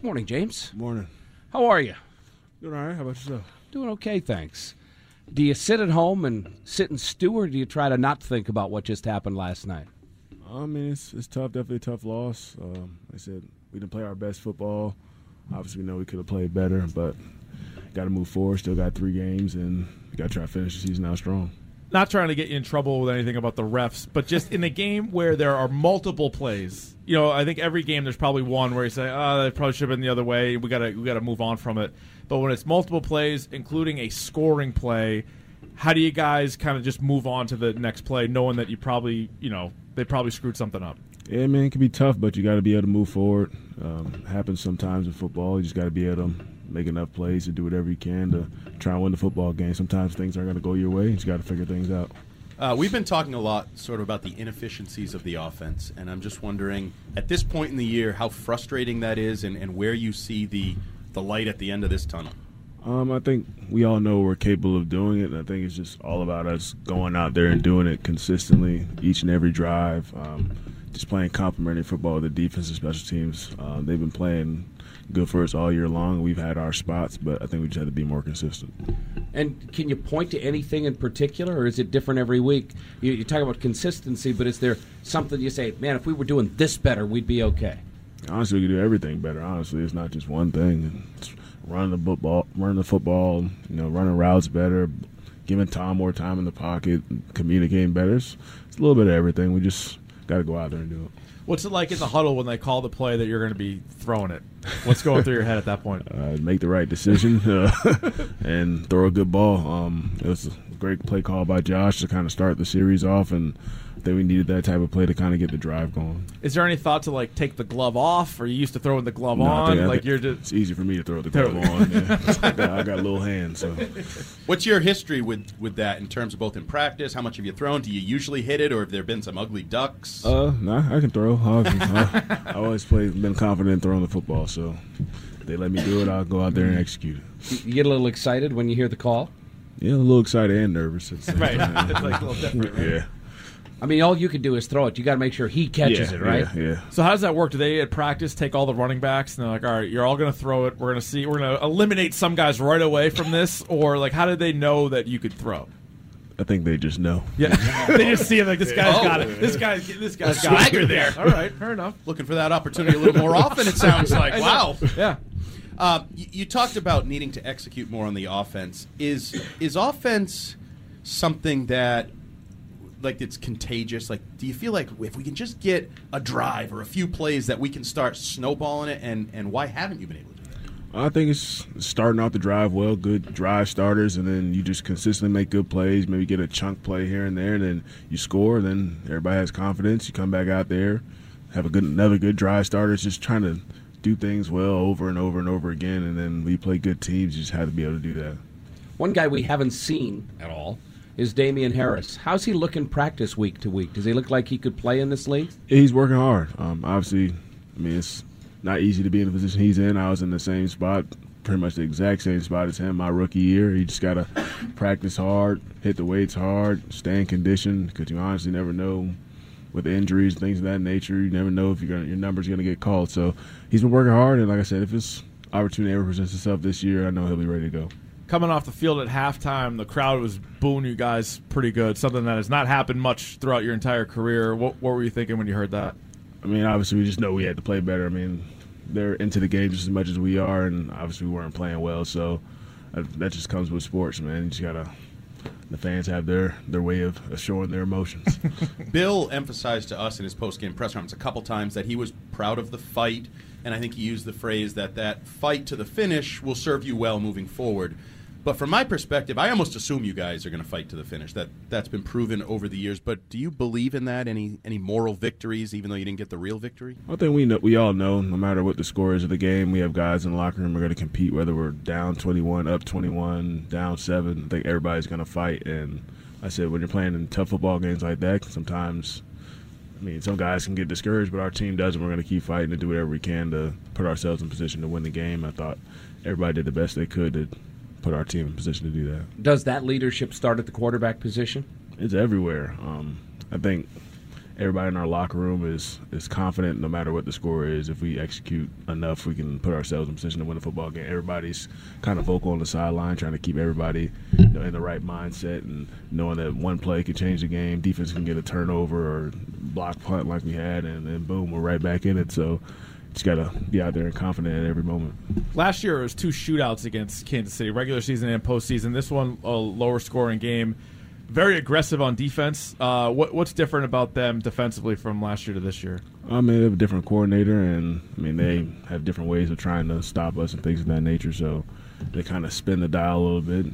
Good morning, James. Morning. How are you? Doing all right. How about yourself? Doing okay, thanks. Do you sit at home and sit and stew, or do you try to not think about what just happened last night? I mean, it's it's tough. Definitely a tough loss. Um, like I said we didn't play our best football. Obviously, we know we could have played better, but got to move forward. Still got three games, and got to try to finish the season out strong. Not trying to get you in trouble with anything about the refs, but just in a game where there are multiple plays. You know, I think every game there's probably one where you say, "Oh, that probably should have been the other way. We gotta we gotta move on from it." But when it's multiple plays, including a scoring play, how do you guys kind of just move on to the next play, knowing that you probably you know they probably screwed something up? Yeah, man, it can be tough, but you got to be able to move forward. Um, happens sometimes in football. You just got to be able to make enough plays to do whatever you can to try and win the football game. Sometimes things aren't going to go your way. You just got to figure things out. Uh, we've been talking a lot, sort of, about the inefficiencies of the offense, and I'm just wondering, at this point in the year, how frustrating that is, and, and where you see the the light at the end of this tunnel. Um, I think we all know we're capable of doing it, and I think it's just all about us going out there and doing it consistently each and every drive. Um, just playing complementary football with the defense and special teams. Uh, they've been playing good for us all year long. We've had our spots, but I think we just have to be more consistent. And can you point to anything in particular, or is it different every week? You, you talk about consistency, but is there something you say, man, if we were doing this better, we'd be okay? Honestly, we could do everything better. Honestly, it's not just one thing. It's running the football, running the football, you know, running routes better, giving Tom more time in the pocket, communicating better. It's, it's a little bit of everything. We just got to go out there and do it. What's it like in the huddle when they call the play that you're going to be throwing it? What's going through your head at that point? Uh, make the right decision uh, and throw a good ball. Um, it was a great play call by Josh to kind of start the series off, and I think we needed that type of play to kind of get the drive going. Is there any thought to like take the glove off, or you used to throwing the glove No, I on? think- like think you're just it's easy for me to throw the glove on. Yeah. I, got, I little hands, so What's your history with, with that in terms of both in practice? How much have you thrown? Do you usually hit it, or have there been some ugly ducks? uh, nah, I can throw. I, I, I always played, been confident in throwing the football, so they let me do it. I'll go out there and execute it. You- You get a little excited when you hear the call? Yeah, a little excited and nervous. At Right. time. It's like a little different, right? Yeah, I mean, all you can do is throw it. You got to make sure he catches yeah, it, right? Yeah, yeah. So how does that work? Do they at practice take all the running backs and they're like, all right, you're all going to throw it. We're going to see. We're going to eliminate some guys right away from this, or like, how did they know that you could throw? I think they just know. Yeah, they just see it like this guy's Oh. got it. This guy's this guy's A got swagger it. there. All right, fair enough. Looking for that opportunity a little more often, it sounds like. Wow. Yeah. Uh, you, you talked about needing to execute more on the offense. Is is offense something that like it's contagious? Like, do you feel like if we can just get a drive or a few plays that we can start snowballing it? And and why haven't you been able to do that? I think it's starting off the drive well, good drive starters, and then you just consistently make good plays. Maybe get a chunk play here and there, and then you score. And then everybody has confidence. You come back out there, have a good another good drive starters. Just trying to do things well over and over and over again. And then we play good teams. You just have to be able to do that. One guy we haven't seen at all is Damien Harris. How's he looking practice week to week? Does he look like he could play in this league? He's working hard. Um, obviously, I mean it's not easy to be in the position he's in. I was in the same spot, pretty much the exact same spot as him my rookie year. You just gotta practice hard, hit the weights hard, stay in condition because you honestly never know with injuries, things of that nature. You never know if gonna, your number's going to get called. So he's been working hard, and like I said, if this opportunity ever presents itself this year, I know he'll be ready to go. Coming off the field at halftime, the crowd was booing you guys pretty good. Something that has not happened much throughout your entire career. What, what were you thinking when you heard that? I mean, obviously, we just know we had to play better. I mean, they're into the game just as much as we are, and obviously, we weren't playing well. So uh, that just comes with sports, man. You just gotta. The fans have their their way of of showing their emotions. Bill emphasized to us in his post-game press conference a couple times that he was proud of the fight, and I think he used the phrase that that fight to the finish will serve you well moving forward. But from my perspective, I almost assume you guys are going to fight to the finish. That that's been proven over the years. But do you believe in that? Any any moral victories, even though you didn't get the real victory? I think we know we all know no matter what the score is of the game, we have guys in the locker room who are going to compete whether we're down 21, up 21, down 7. I think everybody's going to fight and I said when you're playing in tough football games like that, sometimes I mean, some guys can get discouraged, but our team doesn't. We're going to keep fighting to do whatever we can to put ourselves in position to win the game. I thought everybody did the best they could to put our team in position to do that. Does that leadership start at the quarterback position? It's everywhere. Um, I think everybody in our locker room is is confident no matter what the score is. If we execute enough, we can put ourselves in position to win a football game. Everybody's kind of vocal on the sideline, trying to keep everybody you know, in the right mindset and knowing that one play could change the game. Defense can get a turnover or block punt like we had, and then boom, we're right back in it. So just got to be out there and confident at every moment. Last year it was two shootouts against Kansas City, regular season and postseason. This one a lower scoring game, very aggressive on defense. Uh, what, what's different about them defensively from last year to this year? I mean, they have a different coordinator, and I mean they have different ways of trying to stop us and things of that nature. So they kind of spin the dial a little bit.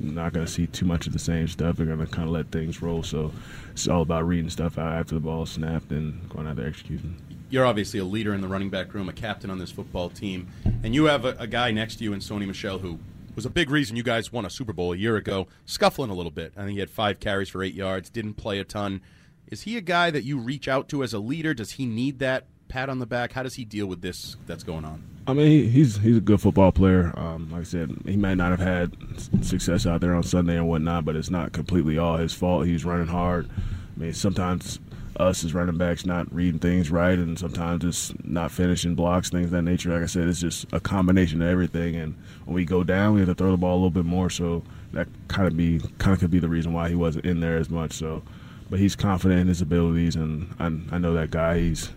Not going to see too much of the same stuff. They're going to kind of let things roll. So it's all about reading stuff out after the ball snapped and going out there executing you're obviously a leader in the running back room, a captain on this football team, and you have a, a guy next to you in Sony Michel who was a big reason you guys won a Super Bowl a year ago, scuffling a little bit. I think he had five carries for eight yards, didn't play a ton. Is he a guy that you reach out to as a leader? Does he need that pat on the back? How does he deal with this that's going on? I mean, he, he's he's a good football player. Um, like I said, he might not have had success out there on Sunday and whatnot, but it's not completely all his fault. He's running hard. I mean, sometimes us as running backs not reading things right, and sometimes it's not finishing blocks, things that nature. Like I said, it's just a combination of everything. And when we go down, we have to throw the ball a little bit more. So that kind of be kind of could be the reason why he wasn't in there as much. So, but he's confident in his abilities, and I, I know that guy. He's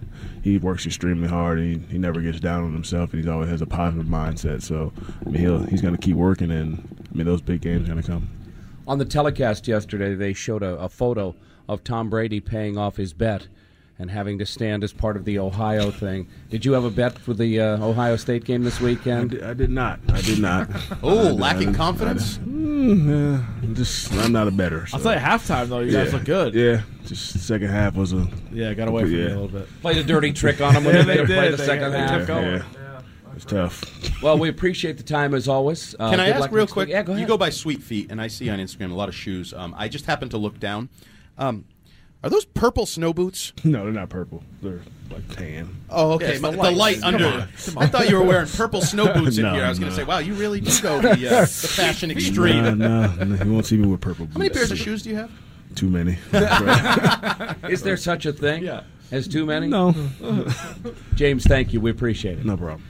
he works extremely hard. He he never gets down on himself, and he always has a positive mindset. So I mean, he'll he's going to keep working, and I mean those big games are going to come. On the telecast yesterday, they showed a, a photo of Tom Brady paying off his bet and having to stand as part of the Ohio thing. Did you have a bet for the uh, Ohio State game this weekend? I did, I did, not. I did not. oh, lacking confidence? Mm, yeah, just I'm not a better. So. I'll tell you, halftime though, you yeah. guys look good. Yeah, just second half was a yeah, got away from yeah. a little bit. Played a dirty trick on them when yeah, they, they did. play the they, second they half. Yeah. It's tough. Well, we appreciate the time as always. Uh, Can I ask real quick? Yeah, go ahead. You go by Sweet Feet, and I see on Instagram a lot of shoes. Um, I just happened to look down. Um, are those purple snow boots? No, they're not purple. They're like tan. Oh, okay. Yes, the, the light, light. under. Come I thought you were wearing purple snow boots in No, here. I was going to say, wow, you really do go the, uh, the fashion extreme. No, no, no, you won't see me with purple. How many pairs of shoes do you have? Too many. Is there such a thing Yeah. as too many? no, James, thank you. We appreciate it. no problem.